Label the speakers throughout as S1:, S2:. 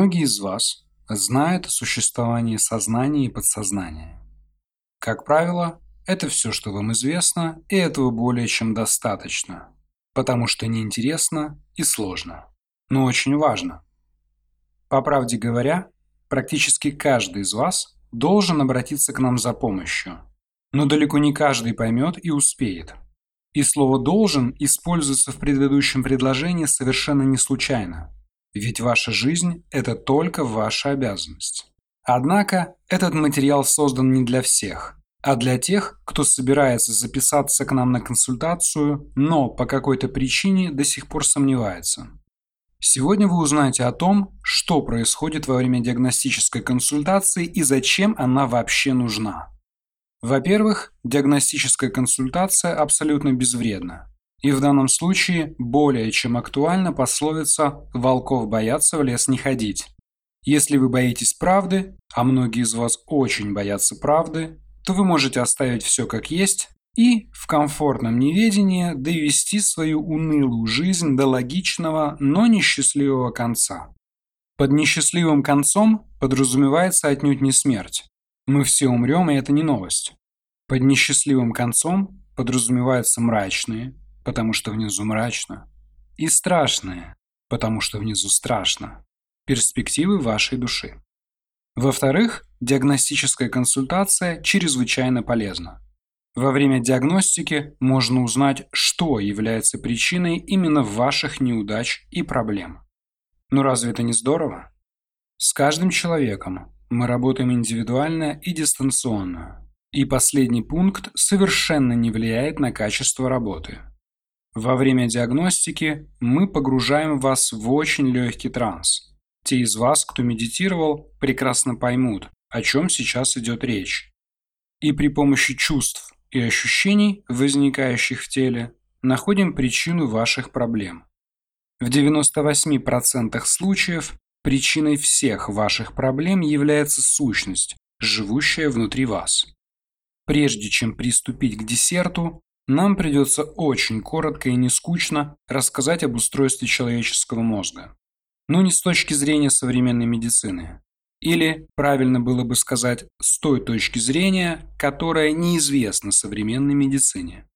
S1: Многие из вас знают о существовании сознания и подсознания. Как правило, это все, что вам известно, и этого более чем достаточно, потому что неинтересно и сложно, но очень важно. По правде говоря, практически каждый из вас должен обратиться к нам за помощью, но далеко не каждый поймет и успеет. И слово «должен» используется в предыдущем предложении совершенно не случайно. Ведь ваша жизнь – это только ваша обязанность. Однако этот материал создан не для всех, а для тех, кто собирается записаться к нам на консультацию, но по какой-то причине до сих пор сомневается. Сегодня вы узнаете о том, что происходит во время диагностической консультации и зачем она вообще нужна. Во-первых, диагностическая консультация абсолютно безвредна. И в данном случае более чем актуальна пословица «волков боятся, в лес не ходить». Если вы боитесь правды, а многие из вас очень боятся правды, то вы можете оставить все как есть и в комфортном неведении довести свою унылую жизнь до логичного, но несчастливого конца. Под несчастливым концом подразумевается отнюдь не смерть. Мы все умрем, и это не новость. Под несчастливым концом подразумеваются мрачные, потому что внизу мрачно, и страшные, потому что внизу страшно, перспективы вашей души. Во-вторых, диагностическая консультация чрезвычайно полезна. Во время диагностики можно узнать, что является причиной именно ваших неудач и проблем. Но разве это не здорово? С каждым человеком мы работаем индивидуально и дистанционно. И последний пункт совершенно не влияет на качество работы. Во время диагностики мы погружаем вас в очень легкий транс. Те из вас, кто медитировал, прекрасно поймут, о чем сейчас идет речь. И при помощи чувств и ощущений, возникающих в теле, находим причину ваших проблем. В 98% случаев причиной всех ваших проблем является сущность, живущая внутри вас. Прежде чем приступить к десерту, нам придется очень коротко и не скучно рассказать об устройстве человеческого мозга. Но не с точки зрения современной медицины. Или, правильно было бы сказать, с той точки зрения, которая неизвестна современной медицине.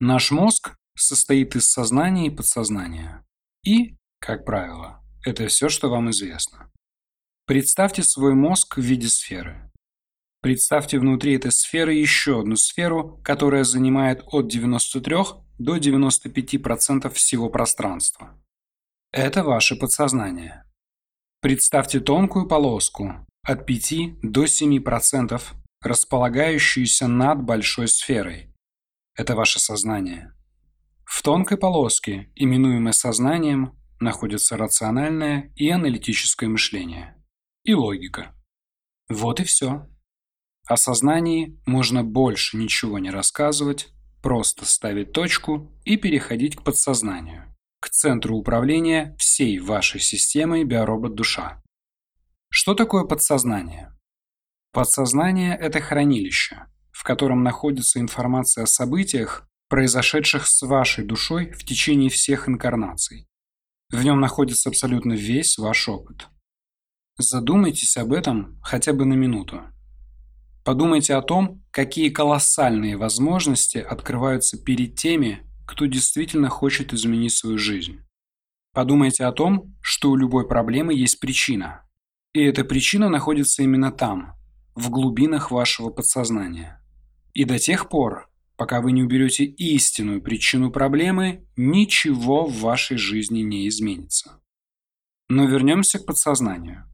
S1: Наш мозг состоит из сознания и подсознания. И, как правило, это все, что вам известно. Представьте свой мозг в виде сферы. Представьте внутри этой сферы еще одну сферу, которая занимает от 93 до 95% всего пространства. Это ваше подсознание. Представьте тонкую полоску от 5 до 7%, располагающуюся над большой сферой. Это ваше сознание. В тонкой полоске, именуемой сознанием, находится рациональное и аналитическое мышление. И логика. Вот и все. О сознании можно больше ничего не рассказывать, просто ставить точку и переходить к подсознанию, к центру управления всей вашей системой биоробот-душа. Что такое подсознание? Подсознание – это хранилище, в котором находится информация о событиях, произошедших с вашей душой в течение всех инкарнаций. В нем находится абсолютно весь ваш опыт. Задумайтесь об этом хотя бы на минуту. Подумайте о том, какие колоссальные возможности открываются перед теми, кто действительно хочет изменить свою жизнь. Подумайте о том, что у любой проблемы есть причина. И эта причина находится именно там, в глубинах вашего подсознания. И до тех пор, пока вы не уберете истинную причину проблемы, ничего в вашей жизни не изменится. Но вернемся к подсознанию.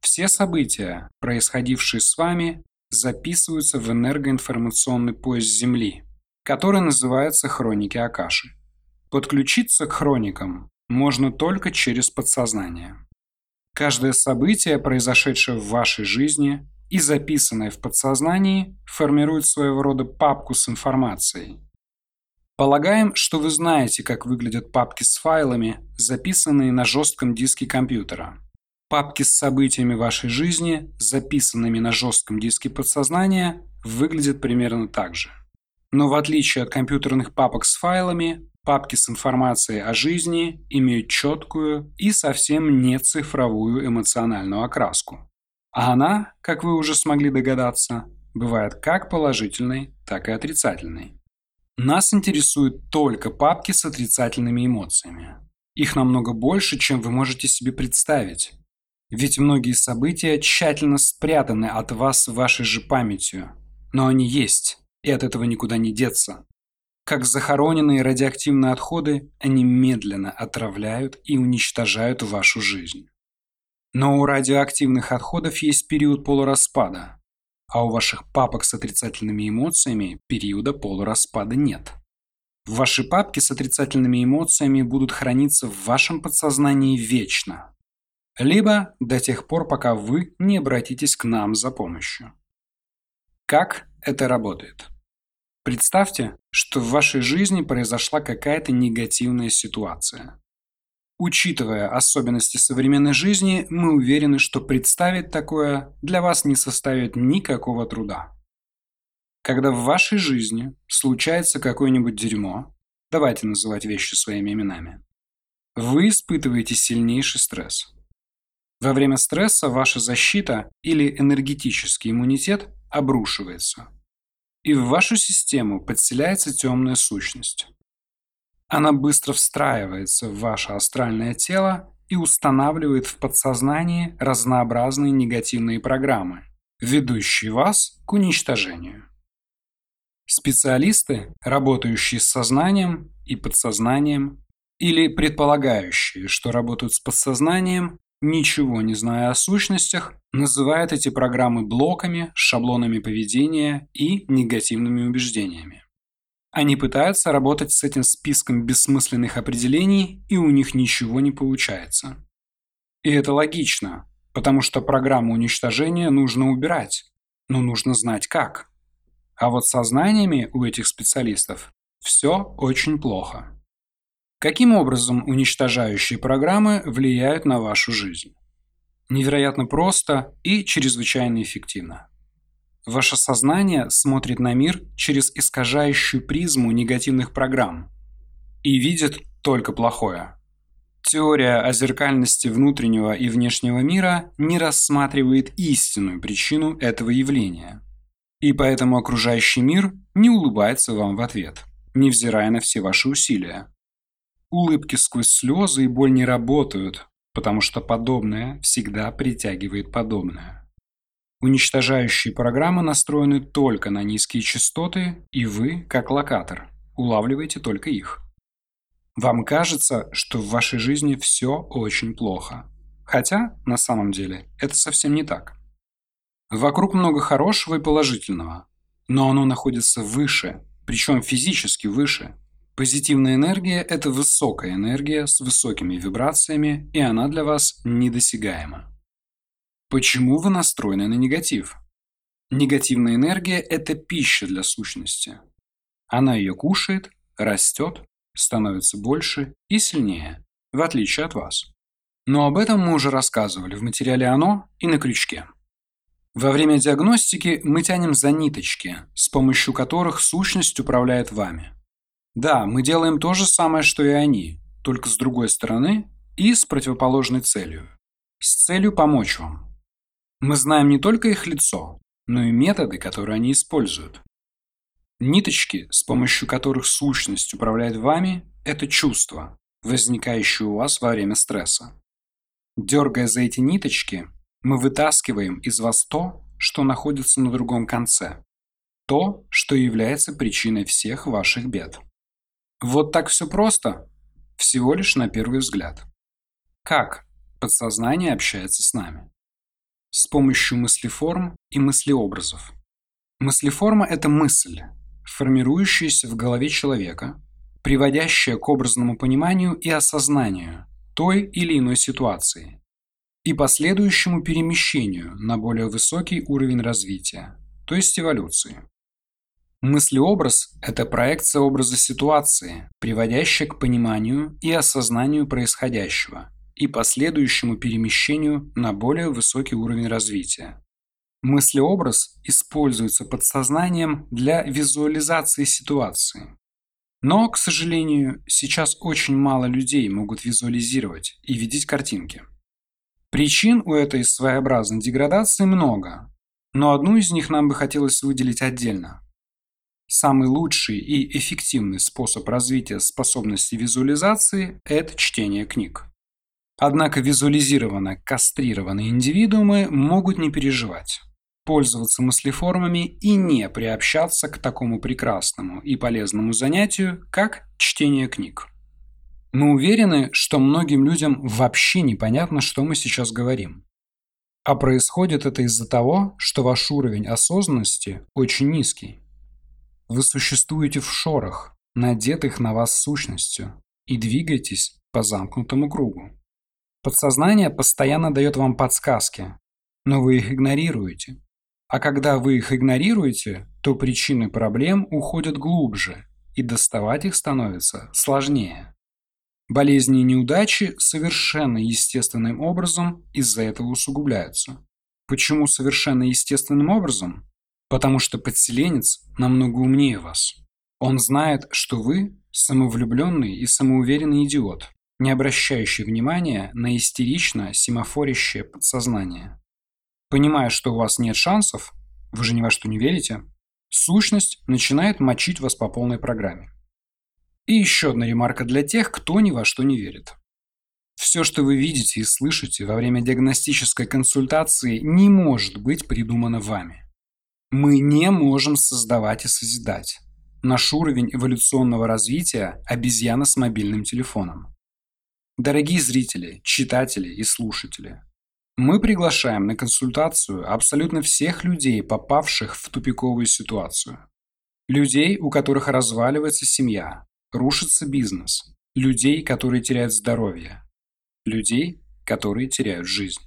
S1: Все события, происходившие с вами, записываются в энергоинформационный пояс Земли, который называется хроники Акаши. Подключиться к хроникам можно только через подсознание. Каждое событие, произошедшее в вашей жизни и записанное в подсознании, формирует своего рода папку с информацией. Полагаем, что вы знаете, как выглядят папки с файлами, записанные на жестком диске компьютера. Папки с событиями вашей жизни, записанными на жестком диске подсознания, выглядят примерно так же. Но в отличие от компьютерных папок с файлами, папки с информацией о жизни имеют четкую и совсем не цифровую эмоциональную окраску. А она, как вы уже смогли догадаться, бывает как положительной, так и отрицательной. Нас интересуют только папки с отрицательными эмоциями. Их намного больше, чем вы можете себе представить. Ведь многие события тщательно спрятаны от вас вашей же памятью. Но они есть, и от этого никуда не деться. Как захороненные радиоактивные отходы, они медленно отравляют и уничтожают вашу жизнь. Но у радиоактивных отходов есть период полураспада, а у ваших папок с отрицательными эмоциями периода полураспада нет. Ваши папки с отрицательными эмоциями будут храниться в вашем подсознании вечно, либо до тех пор, пока вы не обратитесь к нам за помощью. Как это работает? Представьте, что в вашей жизни произошла какая-то негативная ситуация. Учитывая особенности современной жизни, мы уверены, что представить такое для вас не составит никакого труда. Когда в вашей жизни случается какое-нибудь дерьмо, давайте называть вещи своими именами, вы испытываете сильнейший стресс. Во время стресса ваша защита или энергетический иммунитет обрушивается. И в вашу систему подселяется темная сущность. Она быстро встраивается в ваше астральное тело и устанавливает в подсознании разнообразные негативные программы, ведущие вас к уничтожению. Специалисты, работающие с сознанием и подсознанием, или предполагающие, что работают с подсознанием, ничего не зная о сущностях, называет эти программы блоками, шаблонами поведения и негативными убеждениями. Они пытаются работать с этим списком бессмысленных определений, и у них ничего не получается. И это логично, потому что программу уничтожения нужно убирать, но нужно знать как. А вот со знаниями у этих специалистов все очень плохо. Каким образом уничтожающие программы влияют на вашу жизнь? Невероятно просто и чрезвычайно эффективно. Ваше сознание смотрит на мир через искажающую призму негативных программ и видит только плохое. Теория о зеркальности внутреннего и внешнего мира не рассматривает истинную причину этого явления. И поэтому окружающий мир не улыбается вам в ответ, невзирая на все ваши усилия. Улыбки сквозь слезы и боль не работают, потому что подобное всегда притягивает подобное. Уничтожающие программы настроены только на низкие частоты, и вы, как локатор, улавливаете только их. Вам кажется, что в вашей жизни все очень плохо. Хотя, на самом деле, это совсем не так. Вокруг много хорошего и положительного, но оно находится выше, причем физически выше, Позитивная энергия – это высокая энергия с высокими вибрациями, и она для вас недосягаема. Почему вы настроены на негатив? Негативная энергия – это пища для сущности. Она ее кушает, растет, становится больше и сильнее, в отличие от вас. Но об этом мы уже рассказывали в материале «Оно» и на крючке. Во время диагностики мы тянем за ниточки, с помощью которых сущность управляет вами – да, мы делаем то же самое, что и они, только с другой стороны и с противоположной целью. С целью помочь вам. Мы знаем не только их лицо, но и методы, которые они используют. Ниточки, с помощью которых сущность управляет вами, это чувства, возникающие у вас во время стресса. Дергая за эти ниточки, мы вытаскиваем из вас то, что находится на другом конце. То, что является причиной всех ваших бед. Вот так все просто, всего лишь на первый взгляд. Как подсознание общается с нами? С помощью мыслеформ и мыслеобразов. Мыслеформа – это мысль, формирующаяся в голове человека, приводящая к образному пониманию и осознанию той или иной ситуации и последующему перемещению на более высокий уровень развития, то есть эволюции. Мыслеобраз – это проекция образа ситуации, приводящая к пониманию и осознанию происходящего и последующему перемещению на более высокий уровень развития. Мыслеобраз используется подсознанием для визуализации ситуации. Но, к сожалению, сейчас очень мало людей могут визуализировать и видеть картинки. Причин у этой своеобразной деградации много, но одну из них нам бы хотелось выделить отдельно. Самый лучший и эффективный способ развития способности визуализации – это чтение книг. Однако визуализированно кастрированные индивидуумы могут не переживать, пользоваться мыслеформами и не приобщаться к такому прекрасному и полезному занятию, как чтение книг. Мы уверены, что многим людям вообще непонятно, что мы сейчас говорим. А происходит это из-за того, что ваш уровень осознанности очень низкий. Вы существуете в шорах, надетых на вас сущностью, и двигаетесь по замкнутому кругу. Подсознание постоянно дает вам подсказки, но вы их игнорируете. А когда вы их игнорируете, то причины проблем уходят глубже, и доставать их становится сложнее. Болезни и неудачи совершенно естественным образом из-за этого усугубляются. Почему совершенно естественным образом? Потому что подселенец намного умнее вас. Он знает, что вы самовлюбленный и самоуверенный идиот, не обращающий внимания на истерично семафорящее подсознание. Понимая, что у вас нет шансов, вы же ни во что не верите, сущность начинает мочить вас по полной программе. И еще одна ремарка для тех, кто ни во что не верит. Все, что вы видите и слышите во время диагностической консультации, не может быть придумано вами. Мы не можем создавать и созидать. Наш уровень эволюционного развития – обезьяна с мобильным телефоном. Дорогие зрители, читатели и слушатели, мы приглашаем на консультацию абсолютно всех людей, попавших в тупиковую ситуацию. Людей, у которых разваливается семья, рушится бизнес, людей, которые теряют здоровье, людей, которые теряют жизнь.